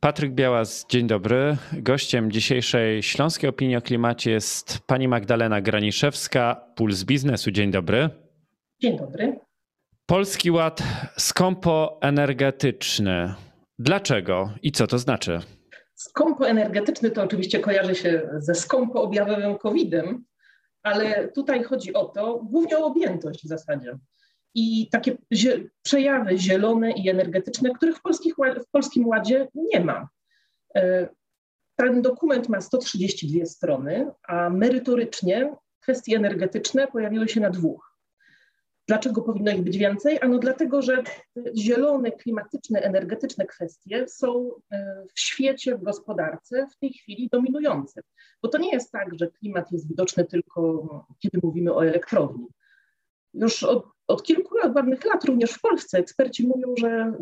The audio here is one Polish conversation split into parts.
Patryk Białas, dzień dobry. Gościem dzisiejszej Śląskiej Opinii o Klimacie jest pani Magdalena Graniszewska, Puls Biznesu. Dzień dobry. Dzień dobry. Polski Ład skąpo energetyczny. Dlaczego i co to znaczy? Skąpo energetyczny to oczywiście kojarzy się ze skąpo objawowym COVID-em, ale tutaj chodzi o to, głównie o objętość w zasadzie. I takie przejawy zielone i energetyczne, których w, polskich, w Polskim Ładzie nie ma. E, ten dokument ma 132 strony, a merytorycznie kwestie energetyczne pojawiły się na dwóch. Dlaczego powinno ich być więcej? Ano dlatego, że zielone, klimatyczne, energetyczne kwestie są e, w świecie, w gospodarce w tej chwili dominujące. Bo to nie jest tak, że klimat jest widoczny tylko, kiedy mówimy o elektrowni. Już od, od kilku lat, ładnych lat, również w Polsce eksperci mówią, że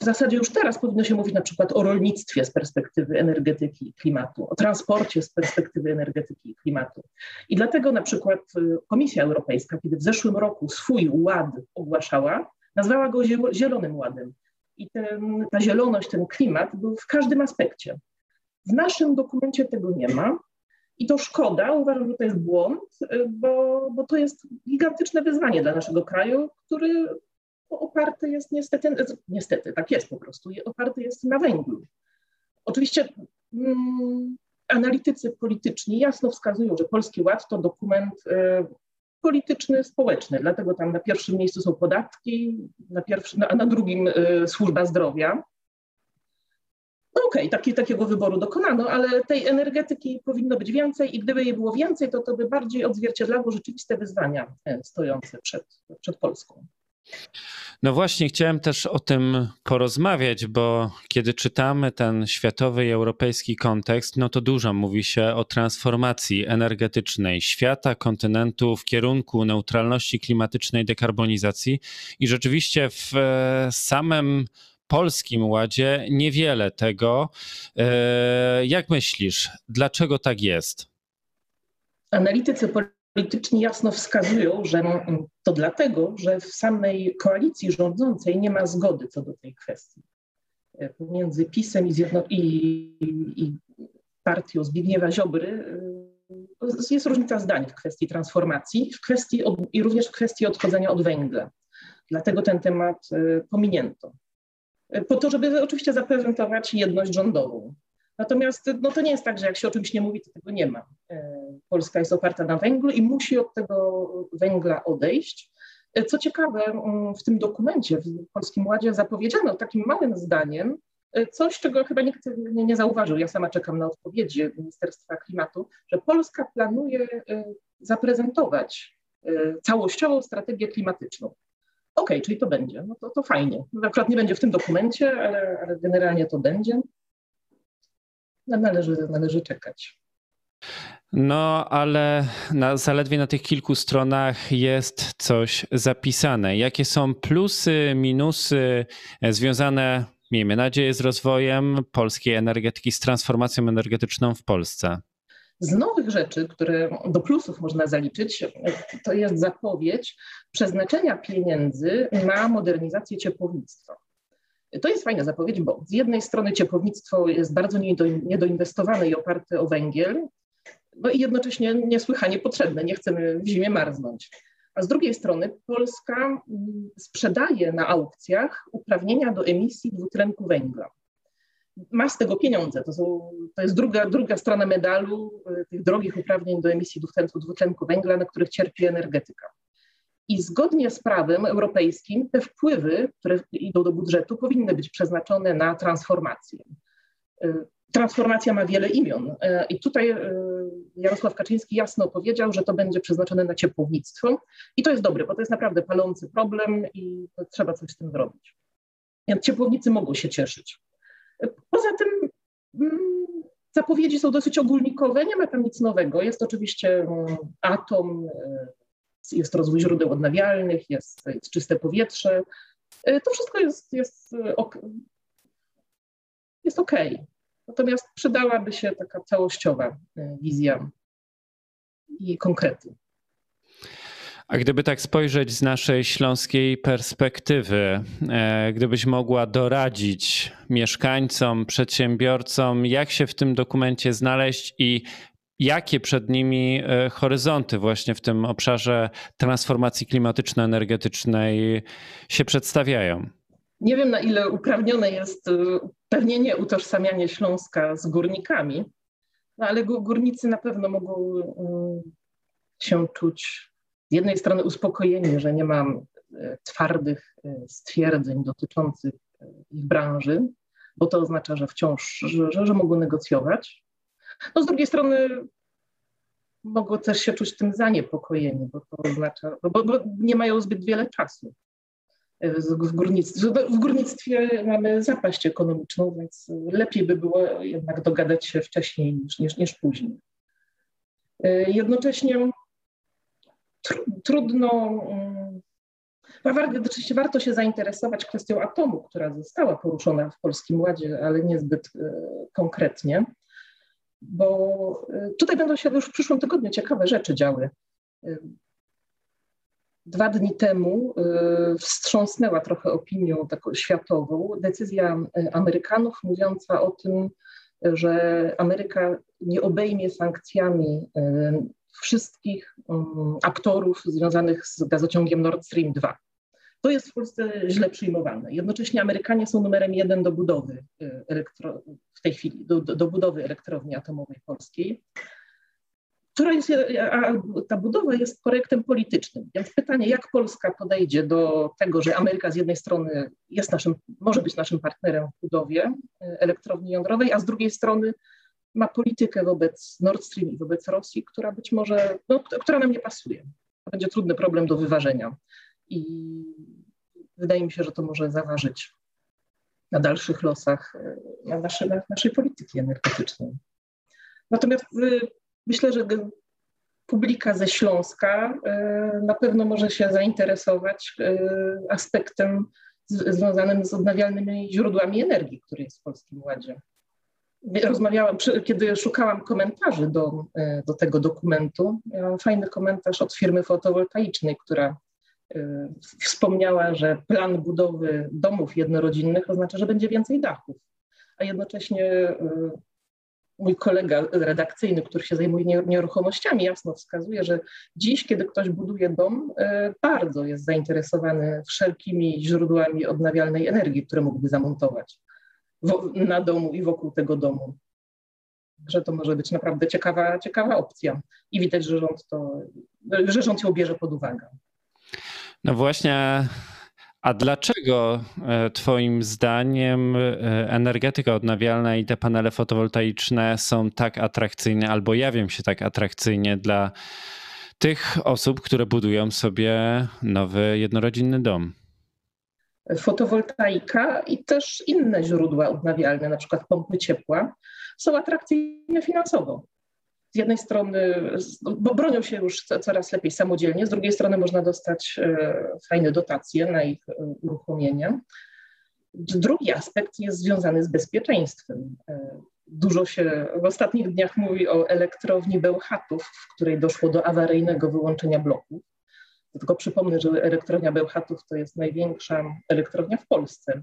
w zasadzie już teraz powinno się mówić na przykład o rolnictwie z perspektywy energetyki i klimatu, o transporcie z perspektywy energetyki i klimatu. I dlatego na przykład y, Komisja Europejska, kiedy w zeszłym roku swój ład ogłaszała, nazwała go Zielonym Ładem. I ten, ta zieloność, ten klimat był w każdym aspekcie. W naszym dokumencie tego nie ma. I to szkoda, uważam, że to jest błąd, y, bo, bo to jest gigantyczne wyzwanie dla naszego kraju, który oparty jest niestety, niestety tak jest po prostu, oparty jest na węglu. Oczywiście mm, analitycy polityczni jasno wskazują, że Polski Ład to dokument y, polityczny, społeczny, dlatego tam na pierwszym miejscu są podatki, na pierwszym, a na drugim y, służba zdrowia. No okej, okay, takiego wyboru dokonano, ale tej energetyki powinno być więcej i gdyby jej było więcej, to to by bardziej odzwierciedlało rzeczywiste wyzwania e, stojące przed, przed Polską. No właśnie, chciałem też o tym porozmawiać, bo kiedy czytamy ten światowy i europejski kontekst, no to dużo mówi się o transformacji energetycznej świata, kontynentu w kierunku neutralności klimatycznej, dekarbonizacji i rzeczywiście w e, samym polskim ładzie niewiele tego. E, jak myślisz, dlaczego tak jest? Analitycy polityczni jasno wskazują, że to dlatego, że w samej koalicji rządzącej nie ma zgody co do tej kwestii. E, pomiędzy PiSem i, zjedno- i, i partią Zbigniewa Ziobry e, jest różnica zdań w kwestii transformacji w kwestii i również w kwestii odchodzenia od węgla. Dlatego ten temat pominięto po to, żeby oczywiście zaprezentować jedność rządową. Natomiast no, to nie jest tak, że jak się o czymś nie mówi, to tego nie ma. E, Polska jest oparta na węglu i musi od tego węgla odejść. E, co ciekawe, w tym dokumencie, w Polskim Ładzie zapowiedziano takim małym zdaniem e, coś, czego chyba nikt nie, nie zauważył. Ja sama czekam na odpowiedzi Ministerstwa Klimatu, że Polska planuje zaprezentować całościową strategię klimatyczną. Okej, okay, czyli to będzie, no to, to fajnie. No, akurat nie będzie w tym dokumencie, ale, ale generalnie to będzie. Należy, należy czekać. No, ale na, zaledwie na tych kilku stronach jest coś zapisane. Jakie są plusy, minusy związane, miejmy nadzieję, z rozwojem polskiej energetyki, z transformacją energetyczną w Polsce? Z nowych rzeczy, które do plusów można zaliczyć, to jest zapowiedź przeznaczenia pieniędzy na modernizację ciepłownictwa. To jest fajna zapowiedź, bo z jednej strony ciepłownictwo jest bardzo niedoinwestowane i oparte o węgiel, no i jednocześnie niesłychanie potrzebne, nie chcemy w zimie marznąć. A z drugiej strony Polska mm, sprzedaje na aukcjach uprawnienia do emisji dwutlenku węgla ma z tego pieniądze. To, są, to jest druga, druga strona medalu y, tych drogich uprawnień do emisji dwutlenku, dwutlenku węgla, na których cierpi energetyka. I zgodnie z prawem europejskim te wpływy, które idą do budżetu, powinny być przeznaczone na transformację. Y, transformacja ma wiele imion. Y, I tutaj Jarosław Kaczyński jasno powiedział, że to będzie przeznaczone na ciepłownictwo. I to jest dobre, bo to jest naprawdę palący problem i trzeba coś z tym zrobić. Ciepłownicy mogą się cieszyć. Poza tym mm, zapowiedzi są dosyć ogólnikowe, nie ma tam nic nowego. Jest oczywiście mm, atom, y, jest rozwój źródeł odnawialnych, jest, jest czyste powietrze. Y, to wszystko jest, jest, y, ok, jest ok. Natomiast przydałaby się taka całościowa wizja i konkrety. A gdyby tak spojrzeć z naszej śląskiej perspektywy, e, gdybyś mogła doradzić mieszkańcom, przedsiębiorcom, jak się w tym dokumencie znaleźć i jakie przed nimi e, horyzonty właśnie w tym obszarze transformacji klimatyczno-energetycznej się przedstawiają? Nie wiem, na ile uprawnione jest e, pewnie nie utożsamianie Śląska z górnikami, no ale górnicy na pewno mogą się czuć z jednej strony uspokojeni, że nie mam e, twardych e, stwierdzeń dotyczących e, ich branży, bo to oznacza, że wciąż, że, że mogą negocjować. No z drugiej strony mogą też się czuć tym zaniepokojeni, bo to oznacza, bo, bo nie mają zbyt wiele czasu. W górnictwie, w górnictwie mamy zapaść ekonomiczną, więc lepiej by było jednak dogadać się wcześniej niż, niż, niż później. Jednocześnie trudno. Mm, oczywiście warto się zainteresować kwestią atomu, która została poruszona w Polskim Ładzie, ale niezbyt e, konkretnie, bo e, tutaj będą się już w przyszłym tygodniu ciekawe rzeczy działy. E, dwa dni temu wstrząsnęła trochę opinią taką światową decyzja Amerykanów mówiąca o tym, że Ameryka nie obejmie sankcjami wszystkich um, aktorów związanych z gazociągiem Nord Stream 2. To jest w Polsce źle przyjmowane. Jednocześnie Amerykanie są numerem jeden do budowy y, elektro, w tej chwili, do, do, do budowy elektrowni atomowej polskiej, która ta budowa jest projektem politycznym. Więc pytanie, jak Polska podejdzie do tego, że Ameryka z jednej strony jest naszym, może być naszym partnerem w budowie y, elektrowni jądrowej, a z drugiej strony ma politykę wobec Nord Stream i wobec Rosji, która być może, no, która nam nie pasuje. To będzie trudny problem do wyważenia. I wydaje mi się, że to może zaważyć na dalszych losach e, na naszej, na naszej polityki energetycznej. Natomiast y, myślę, że publika ze Śląska e, na pewno może się zainteresować e, aspektem związanym z odnawialnymi źródłami energii, który jest w Polskim Ładzie rozmawiałam, kiedy szukałam komentarzy do, e, do tego dokumentu, miałam fajny komentarz od firmy fotowoltaicznej, która e, wspomniała, że plan budowy domów jednorodzinnych oznacza, że będzie więcej dachów, a jednocześnie e, mój kolega redakcyjny, który się zajmuje nieruchomościami, jasno wskazuje, że dziś, kiedy ktoś buduje dom, bardzo jest zainteresowany wszelkimi źródłami odnawialnej energii, które mógłby zamontować na domu i wokół tego domu. Że to może być naprawdę ciekawa, ciekawa opcja. I widać, że rząd, to, że rząd ją bierze pod uwagę. No właśnie. A dlaczego e, Twoim zdaniem e, energetyka odnawialna i te panele fotowoltaiczne są tak atrakcyjne, albo jawią się tak atrakcyjnie dla tych osób, które budują sobie nowy jednorodzinny dom? Fotowoltaika i też inne źródła odnawialne, na przykład pompy ciepła, są atrakcyjne finansowo. Z jednej strony, bo bronią się już coraz lepiej samodzielnie, z drugiej strony można dostać e, fajne dotacje na ich e, uruchomienie. Drugi aspekt jest związany z bezpieczeństwem. E, dużo się w ostatnich dniach mówi o elektrowni Bełchatów, w której doszło do awaryjnego wyłączenia bloków. Tylko przypomnę, że elektrownia Bełchatów to jest największa elektrownia w Polsce.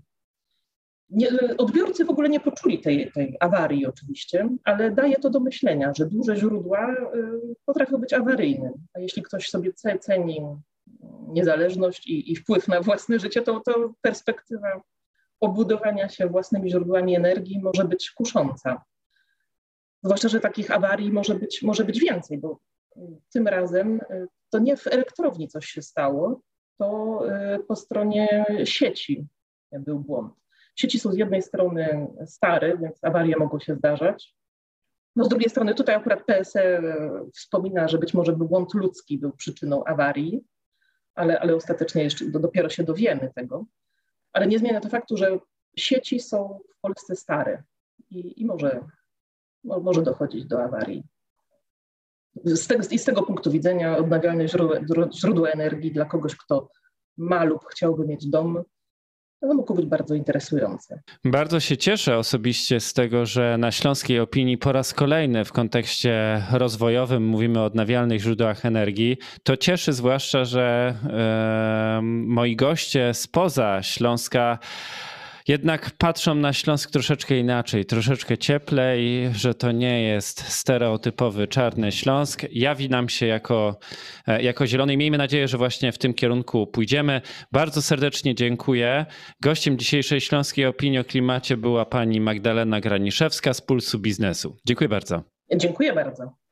Nie, odbiorcy w ogóle nie poczuli tej, tej awarii oczywiście, ale daje to do myślenia, że duże źródła y, potrafią być awaryjne. A jeśli ktoś sobie ceni niezależność i, i wpływ na własne życie, to, to perspektywa obudowania się własnymi źródłami energii może być kusząca. Zwłaszcza, że takich awarii może być, może być więcej, bo tym razem y, to nie w elektrowni coś się stało, to y, po stronie sieci był błąd. Sieci są z jednej strony stare, więc awarie mogą się zdarzać. No z drugiej strony tutaj akurat PSE wspomina, że być może był błąd ludzki był przyczyną awarii, ale, ale ostatecznie jeszcze dopiero się dowiemy tego. Ale nie zmienia to faktu, że sieci są w Polsce stare i, i może, może dochodzić do awarii z tego, I z tego punktu widzenia odnawialne źródła, energii dla kogoś, kto ma lub chciałby mieć dom, no, mógł być bardzo interesujący. Bardzo się cieszę osobiście z tego, że na śląskiej opinii po raz kolejny w kontekście rozwojowym mówimy o odnawialnych źródłach energii. To cieszy zwłaszcza, że e, moi goście spoza Śląska jednak patrzą na Śląsk troszeczkę inaczej, troszeczkę cieplej, że to nie jest stereotypowy czarny Śląsk. Jawi nam się jako, e, jako zielony i miejmy nadzieję, że właśnie w tym kierunku pójdziemy. Bardzo serdecznie dziękuję. Gościem dzisiejszej Śląskiej Opinii o Klimacie była pani Magdalena Graniszewska z Pulsu Biznesu. Dziękuję bardzo. Dziękuję bardzo.